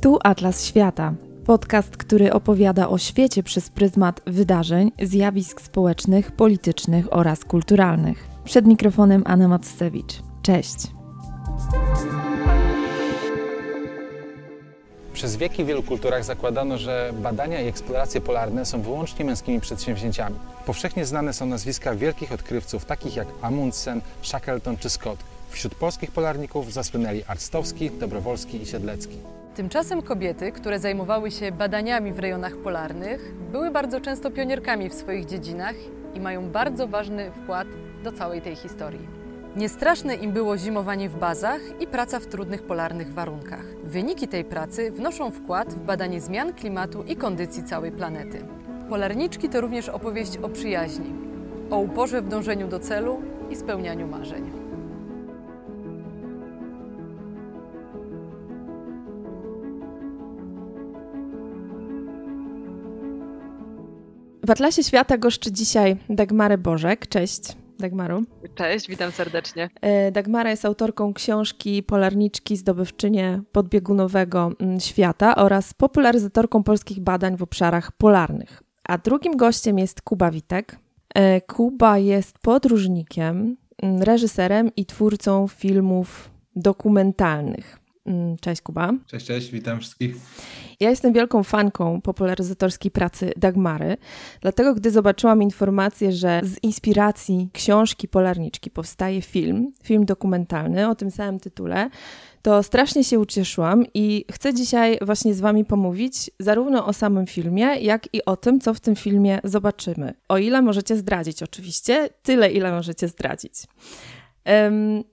Tu Atlas Świata. Podcast, który opowiada o świecie przez pryzmat wydarzeń, zjawisk społecznych, politycznych oraz kulturalnych. Przed mikrofonem Anna Macewicz. Cześć. Przez wieki w wielu kulturach zakładano, że badania i eksploracje polarne są wyłącznie męskimi przedsięwzięciami. Powszechnie znane są nazwiska wielkich odkrywców, takich jak Amundsen, Shackleton czy Scott. Wśród polskich polarników zasłynęli Arstowski, Dobrowolski i Siedlecki. Tymczasem kobiety, które zajmowały się badaniami w rejonach polarnych, były bardzo często pionierkami w swoich dziedzinach i mają bardzo ważny wkład do całej tej historii. Niestraszne im było zimowanie w bazach i praca w trudnych polarnych warunkach. Wyniki tej pracy wnoszą wkład w badanie zmian klimatu i kondycji całej planety. Polarniczki to również opowieść o przyjaźni, o uporze w dążeniu do celu i spełnianiu marzeń. W Atlasie Świata goszczy dzisiaj Dagmarę Bożek. Cześć. Dagmaru. Cześć, witam serdecznie. E, Dagmara jest autorką książki Polarniczki, zdobywczynie podbiegunowego mm, świata oraz popularyzatorką polskich badań w obszarach polarnych. A drugim gościem jest Kuba Witek. E, Kuba jest podróżnikiem, mm, reżyserem i twórcą filmów dokumentalnych. Mm, cześć Kuba. Cześć, cześć, witam wszystkich. Ja jestem wielką fanką popularyzatorskiej pracy Dagmary, dlatego gdy zobaczyłam informację, że z inspiracji książki Polarniczki powstaje film, film dokumentalny o tym samym tytule, to strasznie się ucieszyłam i chcę dzisiaj właśnie z Wami pomówić zarówno o samym filmie, jak i o tym, co w tym filmie zobaczymy. O ile możecie zdradzić, oczywiście, tyle, ile możecie zdradzić.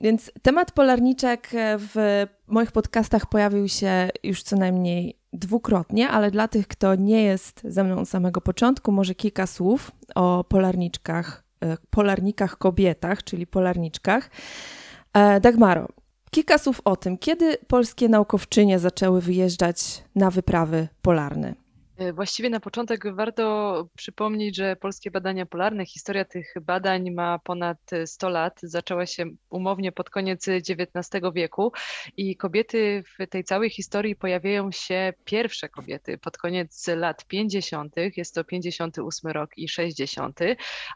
Więc temat polarniczek w moich podcastach pojawił się już co najmniej dwukrotnie, ale dla tych, kto nie jest ze mną od samego początku, może kilka słów o polarniczkach, e, polarnikach kobietach, czyli polarniczkach. E, Dagmaro, kilka słów o tym, kiedy polskie naukowczynie zaczęły wyjeżdżać na wyprawy polarne. E, właściwie na początek warto przypomnieć, że polskie badania polarne, historia tych badań ma ponad 100 lat. Zaczęła się umownie pod koniec XIX wieku i kobiety w tej całej historii pojawiają się pierwsze kobiety pod koniec lat 50. Jest to 58 rok i 60,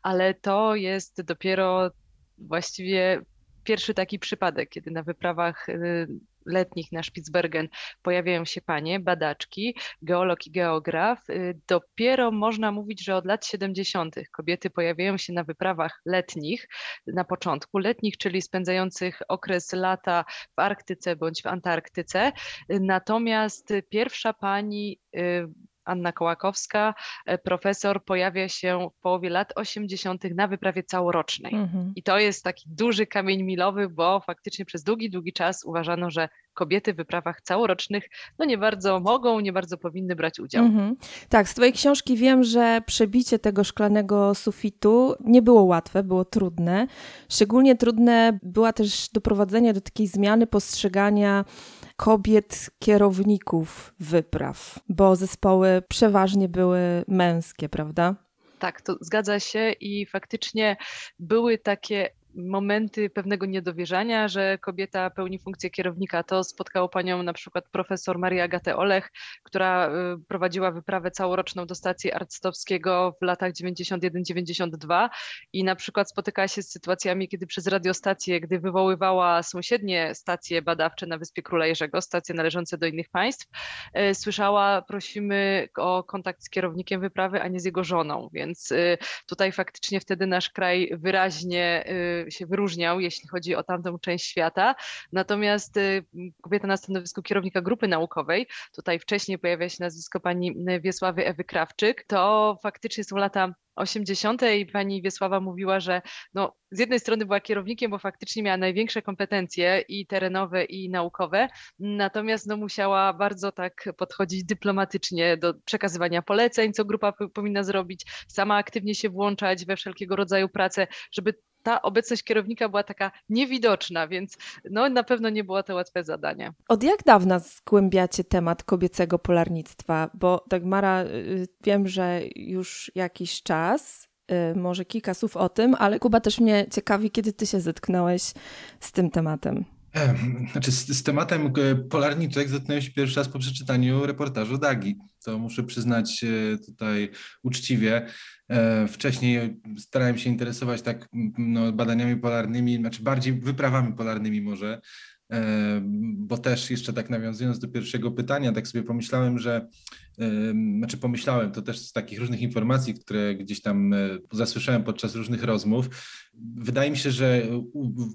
ale to jest dopiero właściwie pierwszy taki przypadek, kiedy na wyprawach y, letnich na Spitsbergen pojawiają się panie, badaczki, geolog i geograf. Y, dopiero można mówić, że od lat 70. kobiety pojawiają się na wyprawach letnich, na początku letnich, czyli spędzających okres lata w Arktyce bądź w Antarktyce. Natomiast pierwsza pani y, Anna Kołakowska, e, profesor, pojawia się w połowie lat 80. na wyprawie całorocznej. Mhm. I to jest taki duży kamień milowy, bo faktycznie przez długi, długi czas uważano, że kobiety w wyprawach całorocznych no nie bardzo mogą, nie bardzo powinny brać udział. Mhm. Tak, z Twojej książki wiem, że przebicie tego szklanego sufitu nie było łatwe, było trudne. Szczególnie trudne była też doprowadzenie do takiej zmiany postrzegania kobiet kierowników wypraw, bo zespoły przeważnie były męskie, prawda? Tak, to zgadza się i faktycznie były takie momenty pewnego niedowierzania, że kobieta pełni funkcję kierownika. To spotkało panią na przykład profesor Maria Agatę Olech, która y, prowadziła wyprawę całoroczną do stacji Arctowskiego w latach 91-92 i na przykład spotykała się z sytuacjami, kiedy przez radiostację, gdy wywoływała sąsiednie stacje badawcze na Wyspie Króla Jerzego, stacje należące do innych państw, y, słyszała, prosimy o kontakt z kierownikiem wyprawy, a nie z jego żoną, więc y, tutaj faktycznie wtedy nasz kraj wyraźnie się wyróżniał, jeśli chodzi o tamtą część świata. Natomiast y, kobieta na stanowisku kierownika grupy naukowej, tutaj wcześniej pojawia się nazwisko pani Wiesławy Ewy Krawczyk, to faktycznie są lata 80. i pani Wiesława mówiła, że no, z jednej strony była kierownikiem, bo faktycznie miała największe kompetencje i terenowe, i naukowe, natomiast no, musiała bardzo tak podchodzić dyplomatycznie do przekazywania poleceń, co grupa powinna zrobić, sama aktywnie się włączać we wszelkiego rodzaju prace, żeby ta obecność kierownika była taka niewidoczna, więc no, na pewno nie było to łatwe zadanie. Od jak dawna zgłębiacie temat kobiecego polarnictwa? Bo Dagmara, y, wiem, że już jakiś czas, y, może kilka słów o tym, ale Kuba też mnie ciekawi, kiedy ty się zetknąłeś z tym tematem. Znaczy z, z, tematem e, polarniczek zetknąłem się pierwszy raz po przeczytaniu reportażu Dagi. To muszę przyznać e, tutaj uczciwie. E, wcześniej starałem się interesować tak no, badaniami polarnymi, znaczy bardziej wyprawami polarnymi może, bo też jeszcze tak nawiązując do pierwszego pytania, tak sobie pomyślałem, że znaczy pomyślałem, to też z takich różnych informacji, które gdzieś tam zasłyszałem podczas różnych rozmów, wydaje mi się, że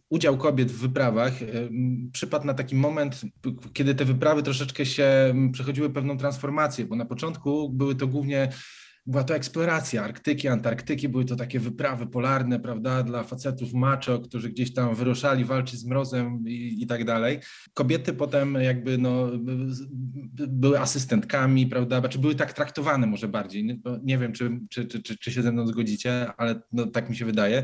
udział kobiet w wyprawach przypadł na taki moment, kiedy te wyprawy troszeczkę się przechodziły pewną transformację, bo na początku były to głównie była to eksploracja Arktyki, Antarktyki, były to takie wyprawy polarne, prawda, dla facetów macho, którzy gdzieś tam wyruszali walczyć z mrozem i, i tak dalej. Kobiety potem jakby no, były asystentkami, prawda, czy znaczy były tak traktowane może bardziej. Nie, wiem, czy, czy, czy, czy się ze mną zgodzicie, ale no, tak mi się wydaje.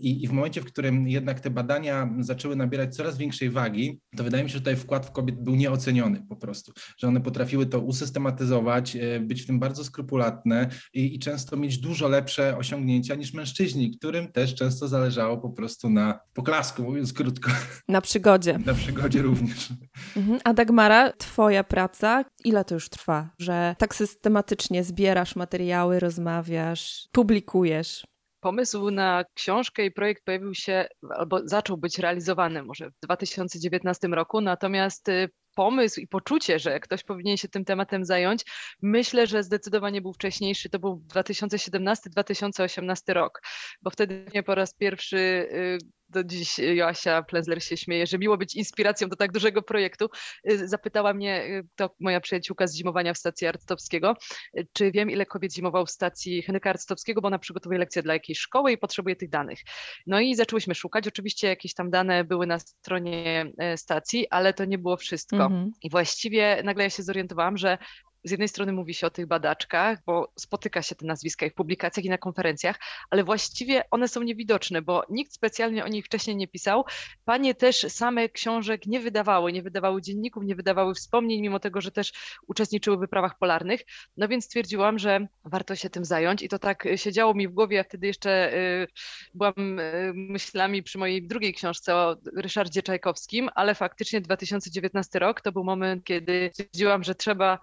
I, I w momencie, w którym jednak te badania zaczęły nabierać coraz większej wagi, to wydaje mi się, że tutaj wkład w kobiet był nieoceniony po prostu, że one potrafiły to usystematyzować, e, być w tym bardzo skrupulatne i, i często mieć dużo lepsze osiągnięcia niż mężczyźni, którym też często zależało po prostu na poklasku, mówiąc krótko. Na przygodzie. Na przygodzie również. Mhm. A Dagmara, twoja praca, ile to już trwa, że tak systematycznie zbierasz materiały, rozmawiasz, publikujesz? Pomysł na książkę i projekt pojawił się albo zaczął być realizowany może w 2019 roku, natomiast y, pomysł i poczucie, że ktoś powinien się tym tematem zająć, myślę, że zdecydowanie był wcześniejszy. To był 2017-2018 rok, bo wtedy po raz pierwszy y, do dziś Joasia Plenzler się śmieje, że miło być inspiracją do tak dużego projektu. Y, zapytała mnie y, to moja przyjaciółka z zimowania w stacji Arctowskiego, y, czy wiem ile kobiet zimował w stacji Henryka Arctowskiego, bo ona przygotowuje lekcje dla jakiejś szkoły i potrzebuje tych danych. No i zaczęłyśmy szukać. Oczywiście jakieś tam dane były na stronie e, stacji, ale to nie było wszystko. Mm -hmm. I właściwie nagle ja się zorientowałam, że z jednej strony mówi się o tych badaczkach, bo spotyka się te nazwiska i w publikacjach i na konferencjach, ale właściwie one są niewidoczne, bo nikt specjalnie o nich wcześniej nie pisał. Panie też same książek nie wydawały, nie wydawały dzienników, nie wydawały wspomnień, mimo tego, że też uczestniczyły w wyprawach polarnych. No więc stwierdziłam, że warto się tym zająć i to tak siedziało mi w głowie, ja wtedy jeszcze y, byłam y, myślami przy mojej drugiej książce o Ryszardzie Czajkowskim, ale faktycznie 2019 rok to był moment, kiedy stwierdziłam, że trzeba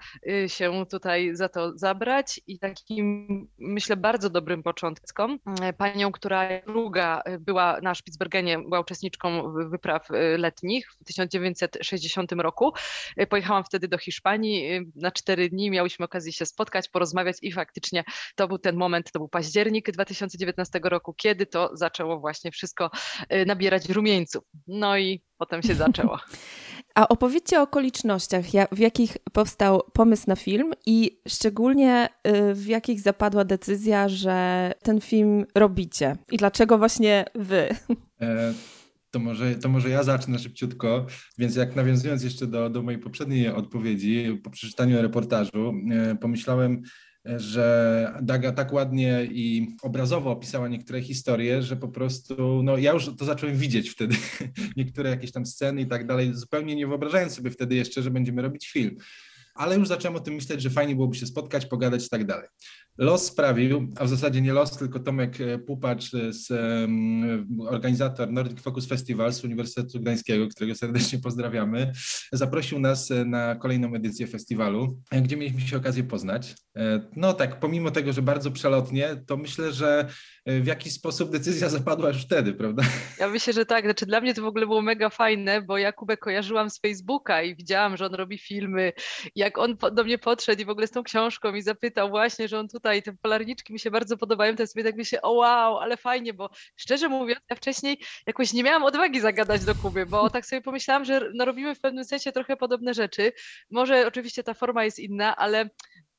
się tutaj za to zabrać i takim, myślę, bardzo dobrym początkom, e, panią, która druga była na Spitsbergenie, była uczestniczką wypraw e, letnich w 1960 roku. E, pojechałam wtedy do Hiszpanii na cztery dni, miałyśmy okazję się spotkać, porozmawiać i faktycznie to był ten moment, to był październik 2019 roku, kiedy to zaczęło właśnie wszystko nabierać rumieńców. No i potem się zaczęło. A opowiedzcie o okolicznościach, w jakich powstał pomysł na film i szczególnie y, w jakich zapadła decyzja, że ten film robicie i dlaczego właśnie wy? E, to może, to może ja zacznę szybciutko. Więc jak nawiązując jeszcze do, do mojej poprzedniej odpowiedzi, po przeczytaniu reportażu, e, pomyślałem, że Daga tak ładnie i obrazowo opisała niektóre historie, że po prostu, no ja już to zacząłem widzieć wtedy, niektóre jakieś tam sceny i tak dalej, zupełnie nie wyobrażając sobie wtedy jeszcze, że będziemy robić film. Ale już zacząłem o tym myśleć, że fajnie byłoby się spotkać, pogadać i tak dalej. Los sprawił, a w zasadzie nie los, tylko Tomek e, Pupacz, e, z, um, organizator Nordic Focus Festival z Uniwersytetu Gdańskiego, którego serdecznie pozdrawiamy, zaprosił nas na kolejną edycję festiwalu, gdzie mieliśmy się okazję poznać. No tak, pomimo tego, że bardzo przelotnie, to myślę, że w jakiś sposób decyzja zapadła już wtedy, prawda? Ja myślę, że tak. Znaczy dla mnie to w ogóle było mega fajne, bo Jakubę kojarzyłam z Facebooka i widziałam, że on robi filmy. Jak on do mnie podszedł i w ogóle z tą książką i zapytał właśnie, że on tutaj tutaj te polarniczki mi się bardzo podobają, to ja sobie tak myślę, o wow, ale fajnie, bo szczerze mówiąc, ja wcześniej jakoś nie miałam odwagi zagadać do Kuby, bo tak sobie pomyślałam, że no robimy w pewnym sensie trochę podobne rzeczy. Może oczywiście ta forma jest inna, ale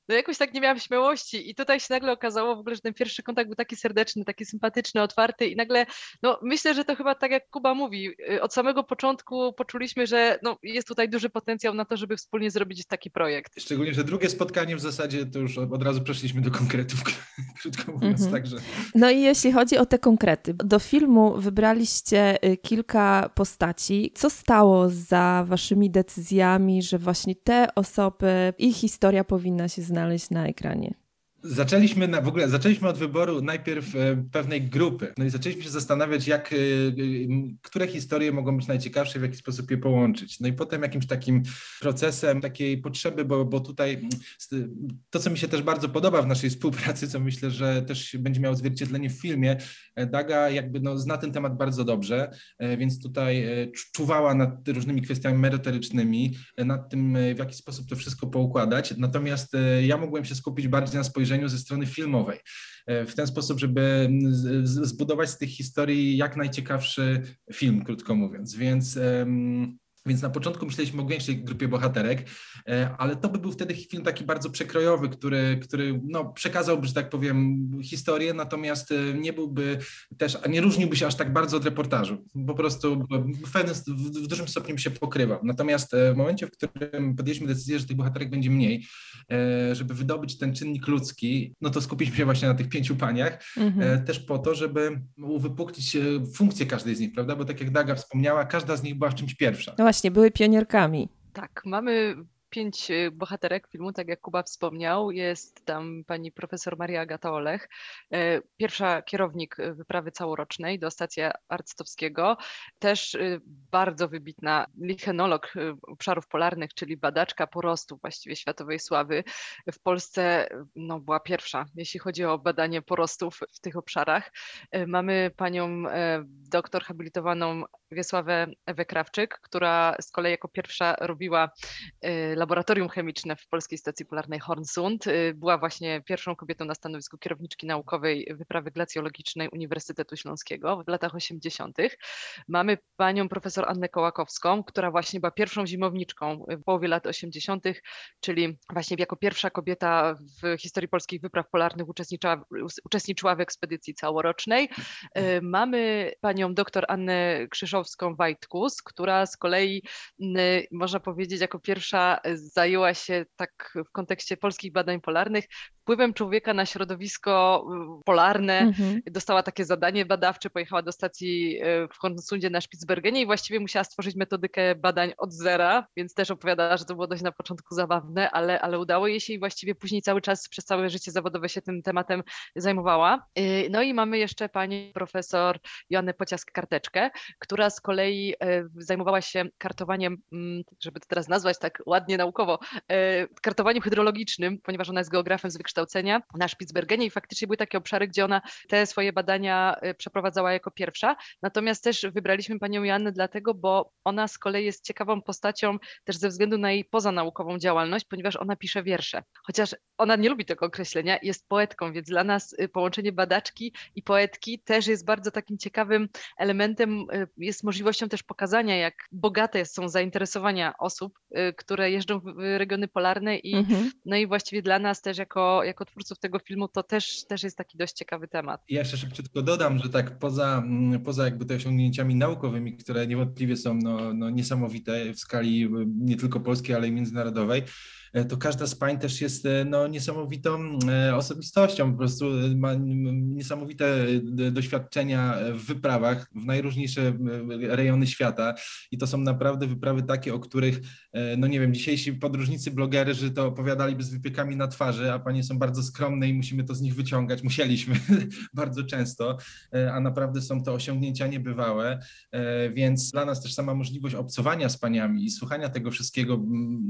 no jakoś tak nie miałam śmiałości i tutaj się nagle okazało w ogóle, że ten pierwszy kontakt był taki serdeczny, taki sympatyczny, otwarty i nagle, no myślę, że to chyba tak jak Kuba mówi, y, od samego początku poczuliśmy, że no, jest tutaj duży potencjał na to, żeby wspólnie zrobić taki projekt. Szczególnie, że drugie spotkanie w zasadzie to już od razu przeszliśmy do konkretów, krótko mówiąc, mm -hmm. także. No i jeśli chodzi o te konkrety, do filmu wybraliście y, kilka postaci. Co stało za waszymi decyzjami, że właśnie te osoby, ich historia powinna się znaleźć znaleźć na ekranie? Zaczęliśmy na, w ogóle zaczęliśmy od wyboru najpierw e, pewnej grupy. No i zaczęliśmy się zastanawiać, jak, e, które historie mogą być najciekawsze, w jaki sposób je połączyć. No i potem jakimś takim procesem takiej potrzeby, bo, bo tutaj to, co mi się też bardzo podoba w naszej współpracy, co myślę, że też będzie miało odzwierciedlenie w filmie, Daga jakby no, zna ten temat bardzo dobrze, więc tutaj czuwała nad różnymi kwestiami merytorycznymi, nad tym, w jaki sposób to wszystko poukładać. Natomiast ja mogłem się skupić bardziej na spojrzeniu ze strony filmowej. E, w ten sposób, żeby zbudować z tych historii jak najciekawszy film, krótko mówiąc. Więc więc na początku myśleliśmy o większej grupie bohaterek, e, ale to by był wtedy film taki bardzo przekrojowy, który, który no, przekazałby, że tak powiem, historię, natomiast e, nie byłby też, nie różniłby się aż tak bardzo od reportażu. Po prostu w, pewnym, w dużym stopniu by się pokrywał. Natomiast e, w momencie, w którym podjęliśmy decyzję, że tych bohaterek będzie mniej, żeby wydobyć ten czynnik ludzki, no to skupiliśmy się właśnie na tych pięciu paniach, mhm. też po to, żeby uwypuklić funkcję każdej z nich, prawda? Bo tak jak Daga wspomniała, każda z nich była w czymś pierwsza. No właśnie, były pionierkami. Tak, mamy pięć y, bohaterek filmu, tak jak Kuba wspomniał. Jest tam pani profesor Maria Agata Olech, e, pierwsza kierownik y, wyprawy całorocznej do stacji Arctowskiego, też y, bardzo wybitna lichenolog obszarów polarnych, czyli badaczka porostu właściwie światowej sławy. W Polsce no, była pierwsza, jeśli chodzi o badanie porostów w tych obszarach. Mamy panią doktor habilitowaną Wiesławę Ewę Krawczyk, która z kolei jako pierwsza robiła laboratorium chemiczne w Polskiej Stacji Polarnej Hornsund. Y, była właśnie pierwszą kobietą na stanowisku kierowniczki naukowej wyprawy glacjologicznej Uniwersytetu Śląskiego w latach 80. Mamy panią profesor Annę Kołakowską, która właśnie była pierwszą zimowniczką w połowie lat 80., czyli właśnie jako pierwsza kobieta w historii polskich wypraw polarnych uczestniczyła, uczestniczyła w ekspedycji całorocznej. Y, mamy panią doktor Annę Krzyszowską-Wajtkus, która z kolei y, można powiedzieć jako pierwsza zajęła się tak w kontekście polskich badań polarnych wpływem człowieka na środowisko y, polarne. Mhm. Dostała takie zadanie badawcze, pojechała do stacji y, w Hornsundzie na Spitsbergenie i właściwie musiała stworzyć metodykę badań od zera, więc też opowiadała, że to było dość na początku zabawne, ale, ale udało jej się i właściwie później cały czas przez całe życie zawodowe się tym tematem zajmowała. Y, no i mamy jeszcze pani profesor Joannę Pociask-Karteczkę, która z kolei zajmowała się kartowaniem, mm, żeby to teraz nazwać tak ładnie naukowo, kartowaniem hydrologicznym, ponieważ ona jest geografem z wykształcenia wykształcenia na Spitsbergenie i faktycznie były takie obszary, gdzie ona te swoje badania y, przeprowadzała jako pierwsza. Natomiast też wybraliśmy panią Joannę dlatego, bo ona z kolei jest ciekawą postacią też ze względu na jej pozanaukową działalność, ponieważ ona pisze wiersze. Chociaż ona nie lubi tego określenia, jest poetką, więc dla nas y, połączenie badaczki i poetki też jest bardzo takim ciekawym elementem, y, jest możliwością też pokazania, jak bogate są zainteresowania osób, które jeżdżą w regiony polarne i mhm. no i właściwie dla nas też jako, jako twórców tego filmu to też, też jest taki dość ciekawy temat. Ja jeszcze szybciutko dodam, że tak poza, mm, poza jakby te osiągnięciami naukowymi, które niewątpliwie są no, no niesamowite w skali y, nie tylko polskiej, ale i międzynarodowej, to każda z pań też jest e, no, niesamowitą e, osobistością, po prostu ma niesamowite doświadczenia w wyprawach w najróżniejsze rejony świata. I to są naprawdę wyprawy takie, o których, no nie wiem, dzisiejsi podróżnicy, blogerzy to opowiadaliby z wypiekami na twarzy, a panie są bardzo skromne i musimy to z nich wyciągać, musieliśmy bardzo często, a naprawdę są to osiągnięcia niebywałe, więc dla nas też sama możliwość obcowania z paniami i słuchania tego wszystkiego,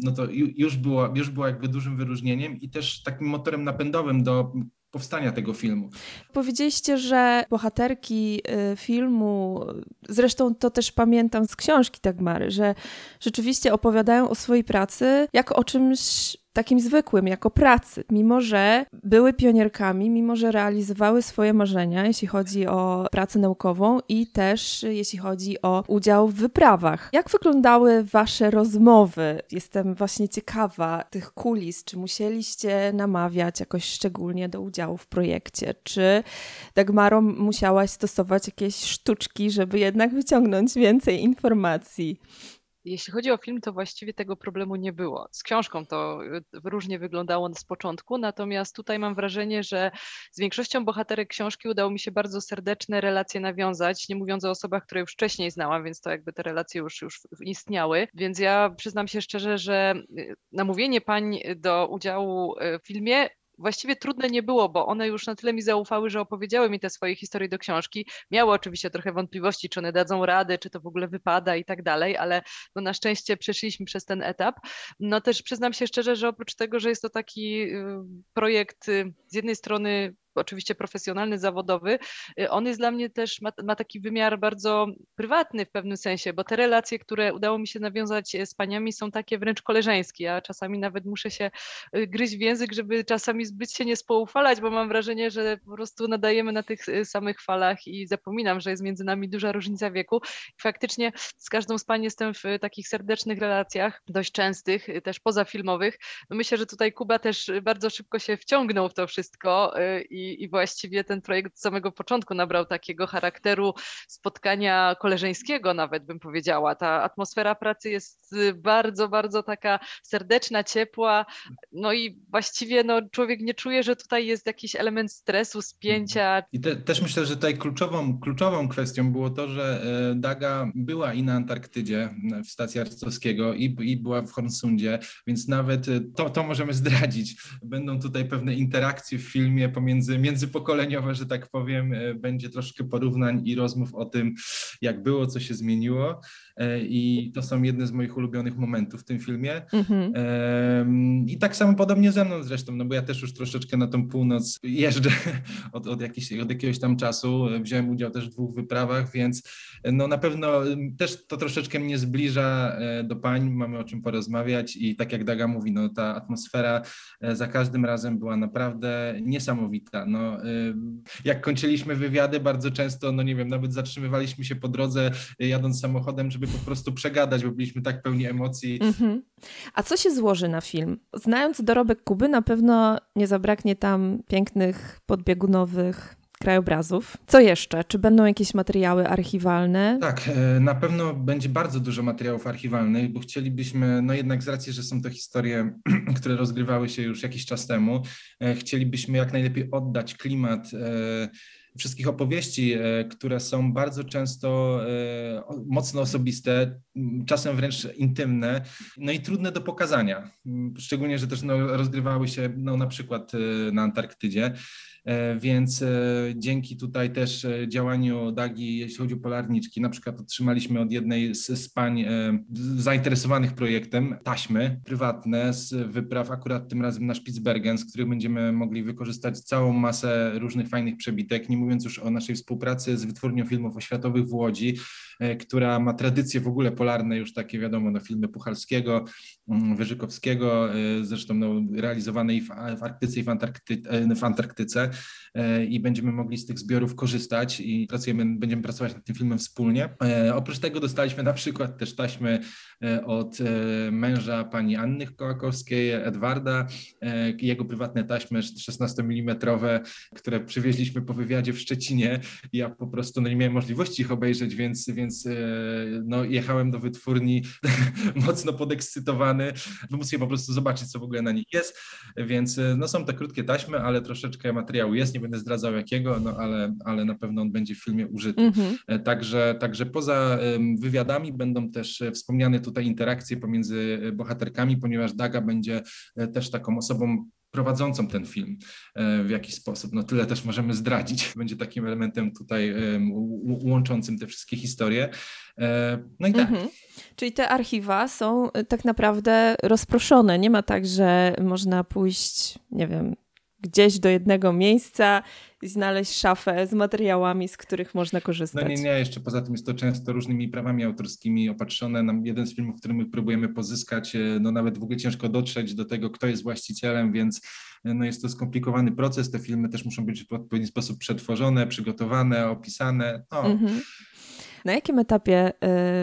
no to już było już była jakby dużym wyróżnieniem i też takim motorem napędowym do powstania tego filmu. Powiedzieliście, że bohaterki y, filmu, zresztą to też pamiętam z książki Dagmary, że rzeczywiście opowiadają o swojej pracy jako o czymś takim zwykłym, jako pracy, mimo że były pionierkami, mimo że realizowały swoje marzenia, jeśli chodzi o pracę naukową i też jeśli chodzi o udział w wyprawach. Jak wyglądały Wasze rozmowy? Jestem właśnie ciekawa tych kulis. Czy musieliście namawiać jakoś szczególnie do udziału w projekcie? Czy Dagmaro musiałaś stosować jakieś sztuczki, żeby jednak wyciągnąć więcej informacji? Jeśli chodzi o film, to właściwie tego problemu nie było. Z książką to y, różnie wyglądało z początku, natomiast tutaj mam wrażenie, że z większością bohaterek książki udało mi się bardzo serdeczne relacje nawiązać, nie mówiąc o osobach, które już wcześniej znałam, więc to jakby te relacje już, już istniały. Więc ja przyznam się szczerze, że y, namówienie pań do udziału y, w filmie właściwie trudne nie było, bo one już na tyle mi zaufały, że opowiedziały mi te swoje historie do książki. Miały oczywiście trochę wątpliwości, czy one dadzą radę, czy to w ogóle wypada i tak dalej, ale no na szczęście przeszliśmy przez ten etap. No też przyznam się szczerze, że oprócz tego, że jest to taki y, projekt y, z jednej strony oczywiście profesjonalny, zawodowy, y, on jest dla mnie też, ma, ma, taki wymiar bardzo prywatny w pewnym sensie, bo te relacje, które udało mi się nawiązać e, z paniami są takie wręcz koleżeńskie, a czasami nawet muszę się y, gryźć w język, żeby czasami zbyt się nie spoufalać, bo mam wrażenie, że po prostu nadajemy na tych y, samych falach i zapominam, że jest między nami duża różnica wieku. Faktycznie z każdą z pań jestem w takich serdecznych relacjach, dość częstych, też pozafilmowych. No myślę, że tutaj Kuba też bardzo szybko się wciągnął w to wszystko i i, właściwie ten projekt od samego początku nabrał takiego charakteru spotkania koleżeńskiego, nawet bym powiedziała. Ta atmosfera pracy jest bardzo, bardzo taka serdeczna, ciepła. No i właściwie no, człowiek nie czuje, że tutaj jest jakiś element stresu, spięcia. I te, też myślę, że tutaj kluczową, kluczową kwestią było to, że e, Daga była i na Antarktydzie w stacji Arctowskiego i, i była w Hornsundzie, więc nawet e, to, to możemy zdradzić. Będą tutaj pewne interakcje w filmie pomiędzy międzypokoleniowe, że tak powiem, e, będzie troszkę porównań i rozmów o tym, jak było, co się zmieniło. E, I to są jedne z moich ulubionych momentów w tym filmie. Mhm. I tak samo podobnie ze mną zresztą, no bo ja też już troszeczkę na tą północ jeżdżę od, od, jakiś, od jakiegoś tam czasu. Wziąłem udział też w dwóch wyprawach, więc no na pewno też to troszeczkę mnie zbliża e, do pań, mamy o czym porozmawiać i tak jak Daga mówi, no ta atmosfera za każdym razem była naprawdę niesamowita. No, jak kończyliśmy wywiady, bardzo często, no nie wiem, nawet zatrzymywaliśmy się po drodze jadąc samochodem, żeby po prostu przegadać, bo byliśmy tak pełni emocji. Mhm. A co się złoży na film? Znając dorobek Kuby, na pewno nie zabraknie tam pięknych, podbiegunowych krajobrazów. Co jeszcze? Czy będą jakieś materiały archiwalne? Tak, e, na pewno będzie bardzo dużo materiałów archiwalnych, bo chcielibyśmy, no jednak z racji, że są to historie, które rozgrywały się już jakiś czas temu, e, chcielibyśmy jak najlepiej oddać klimat e, wszystkich opowieści, które są bardzo często mocno osobiste, czasem wręcz intymne, no i trudne do pokazania. Szczególnie, że też no, rozgrywały się no, na przykład na Antarktydzie. E, więc e, dzięki tutaj też e, działaniu Dagi, jeśli chodzi o polarniczki, na przykład otrzymaliśmy od jednej z, pań zainteresowanych projektem taśmy prywatne z wypraw akurat tym razem na Spitsbergen, z których będziemy mogli wykorzystać całą masę różnych fajnych przebitek, nie mówiąc już o naszej współpracy z Wytwórnią Filmów Oświatowych w Łodzi, która ma tradycje w ogóle polarne, już takie wiadomo, no, filmy Puchalskiego, mm, Wyżykowskiego, zresztą no, realizowane i w, Arktyce i w, Antarkty, w Antarktyce. E, i będziemy mogli z tych zbiorów korzystać i pracujemy, będziemy pracować nad tym filmem wspólnie. E, oprócz tego dostaliśmy na przykład też taśmy e, od męża pani Anny Kołakowskiej, Edwarda, jego prywatne taśmy 16 mm, które przywieźliśmy po wywiadzie w Szczecinie. Ja po prostu no, nie miałem możliwości ich obejrzeć, więc, więc no, jechałem do wytwórni mocno podekscytowany, bo muszę po prostu zobaczyć, co w ogóle na nich jest. Więc no, są to krótkie taśmy, ale troszeczkę materiału jest, nie będę zdradzał jakiego, no ale, ale na pewno on będzie w filmie użyty. Mhm. E, także, także poza wywiadami będą też e, wspomniane tutaj interakcje pomiędzy e, bohaterkami, ponieważ Daga będzie też taką osobą prowadzącą ten film w jakiś sposób. No tyle też możemy zdradzić. Będzie takim elementem tutaj łączącym te wszystkie historie. No i tak. Mhm. Czyli te archiwa są tak naprawdę rozproszone. Nie ma tak, że można pójść, nie wiem, gdzieś do jednego miejsca i znaleźć szafę z materiałami, z których można korzystać. No nie, nie, jeszcze poza tym jest to często różnymi prawami autorskimi opatrzone. Nam jeden z filmów, który my próbujemy pozyskać, e, no nawet w ogóle ciężko dotrzeć do tego, kto jest właścicielem, więc e, no jest to skomplikowany proces. Te filmy też muszą być w odpowiedni sposób przetworzone, przygotowane, opisane. No. Mhm. Na jakim etapie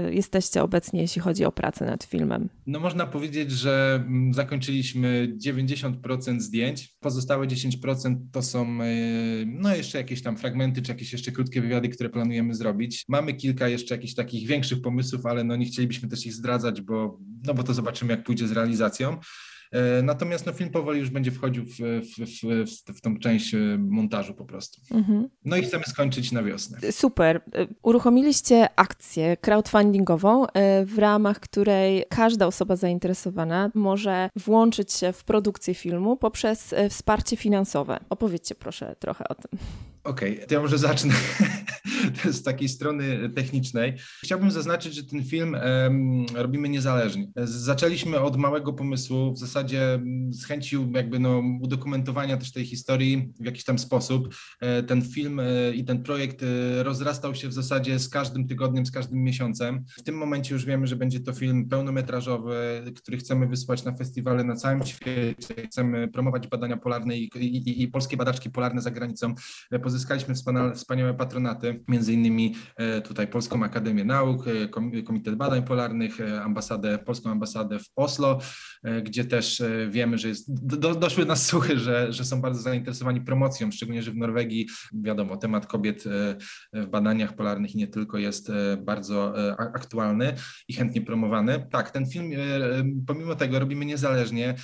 y, jesteście obecnie, jeśli chodzi o pracę nad filmem? No można powiedzieć, że mm, zakończyliśmy 90% zdjęć. Pozostałe 10% to są y, no jeszcze jakieś tam fragmenty, czy jakieś jeszcze krótkie wywiady, które planujemy zrobić. Mamy kilka jeszcze jakichś takich większych pomysłów, ale no nie chcielibyśmy też ich zdradzać, bo, no bo to zobaczymy, jak pójdzie z realizacją. Natomiast no, film powoli już będzie wchodził w, w, w, w tą część montażu po prostu. Mhm. No i chcemy skończyć na wiosnę. Super. Uruchomiliście akcję crowdfundingową, w ramach której każda osoba zainteresowana może włączyć się w produkcję filmu poprzez wsparcie finansowe. Opowiedzcie proszę trochę o tym. Okej, okay, to ja może zacznę z takiej strony technicznej. Chciałbym zaznaczyć, że ten film robimy niezależnie. Zaczęliśmy od małego pomysłu, w zasadzie z chęcią jakby no, udokumentowania też tej historii w jakiś tam sposób. E, ten film e, i ten projekt e, rozrastał się w zasadzie z każdym tygodniem, z każdym miesiącem. W tym momencie już wiemy, że będzie to film pełnometrażowy, który chcemy wysłać na festiwale na całym świecie. Chcemy promować badania polarne i, i, i, polskie badaczki polarne za granicą pozyskaliśmy wspaniałe patronaty, między innymi e, tutaj Polską Akademię Nauk, e, Komitet Badań Polarnych, e, ambasadę, Polską Ambasadę w Oslo, gdzie też wiemy, że jest, do, doszły nas słuchy, że, że są bardzo zainteresowani promocją, szczególnie, że w Norwegii, wiadomo, temat kobiet w badaniach polarnych i nie tylko jest bardzo aktualny i chętnie promowany. Tak, ten film pomimo tego robimy niezależnie,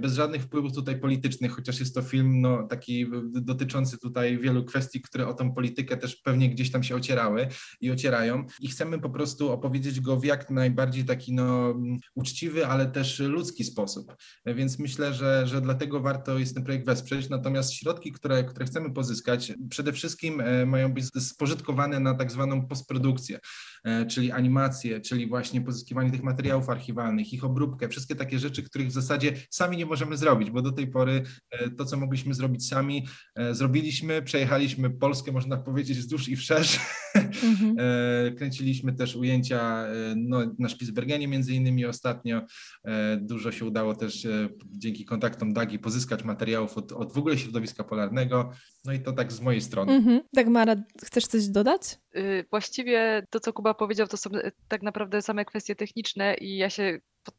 bez żadnych wpływów tutaj politycznych, chociaż jest to film no, taki dotyczący tutaj wielu kwestii, które o tą politykę też pewnie gdzieś tam się ocierały i ocierają i chcemy po prostu opowiedzieć go w jak najbardziej taki no, uczciwy, ale też ludzki sposób. Więc myślę, że, że dlatego warto jest ten projekt wesprzeć. Natomiast środki, które, które chcemy pozyskać, przede wszystkim e, mają być spożytkowane na tak zwaną postprodukcję. E, czyli animacje, czyli właśnie pozyskiwanie tych materiałów archiwalnych, ich obróbkę, wszystkie takie rzeczy, których w zasadzie sami nie możemy zrobić, bo do tej pory e, to, co mogliśmy zrobić sami, zrobiliśmy, przejechaliśmy Polskę, można powiedzieć, wzdłuż i wszerz. Mhm. Kręciliśmy też ujęcia no, na Spitsbergenie między innymi ostatnio. Dużo się udało też dzięki kontaktom Dagi pozyskać materiałów od, od w ogóle środowiska polarnego. No i to tak z mojej strony. Mhm. Dagmara, chcesz coś dodać? Y, właściwie to, co Kuba powiedział, to są tak naprawdę same kwestie techniczne i ja się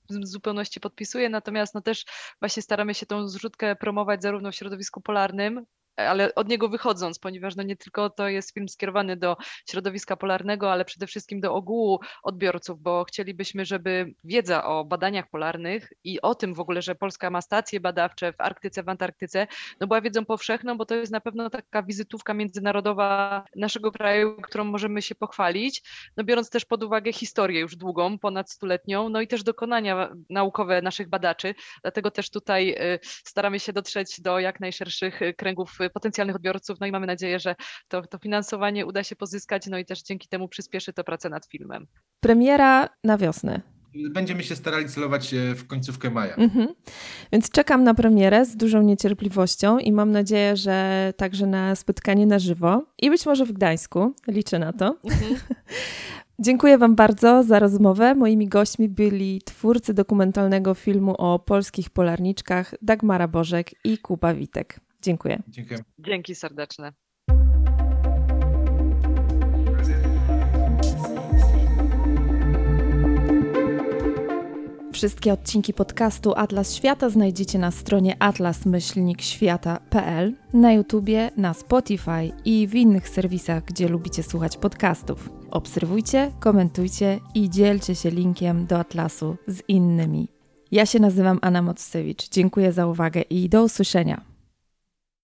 w zupełności podpisuję, natomiast no też właśnie staramy się tą zrzutkę promować zarówno w środowisku polarnym, ale od niego wychodząc, ponieważ no nie tylko to jest film skierowany do środowiska polarnego, ale przede wszystkim do ogółu odbiorców, bo chcielibyśmy, żeby wiedza o badaniach polarnych i o tym w ogóle, że Polska ma stacje badawcze w Arktyce, w Antarktyce, no była wiedzą powszechną, bo to jest na pewno taka wizytówka międzynarodowa naszego kraju, którą możemy się pochwalić, no biorąc też pod uwagę historię już długą, ponad stuletnią, no i też dokonania naukowe naszych badaczy, dlatego też tutaj y, staramy się dotrzeć do jak najszerszych kręgów potencjalnych odbiorców. No i mamy nadzieję, że to, to finansowanie uda się pozyskać, no i też dzięki temu przyspieszy to pracę nad filmem. Premiera na wiosnę. Będziemy się starali celować w końcówkę maja. Mhm. Więc czekam na premierę z dużą niecierpliwością i mam nadzieję, że także na spotkanie na żywo i być może w Gdańsku. Liczę na to. Mhm. Dziękuję Wam bardzo za rozmowę. Moimi gośćmi byli twórcy dokumentalnego filmu o polskich polarniczkach Dagmara Bożek i Kuba Witek. Dziękuję. Dziękuję. Dzięki serdeczne. Wszystkie odcinki podcastu Atlas Świata znajdziecie na stronie atlas-świata.pl, na YouTubie, na Spotify i w innych serwisach, gdzie lubicie słuchać podcastów. Obserwujcie, komentujcie i dzielcie się linkiem do Atlasu z innymi. Ja się nazywam Anna Mocewicz. Dziękuję za uwagę i do usłyszenia.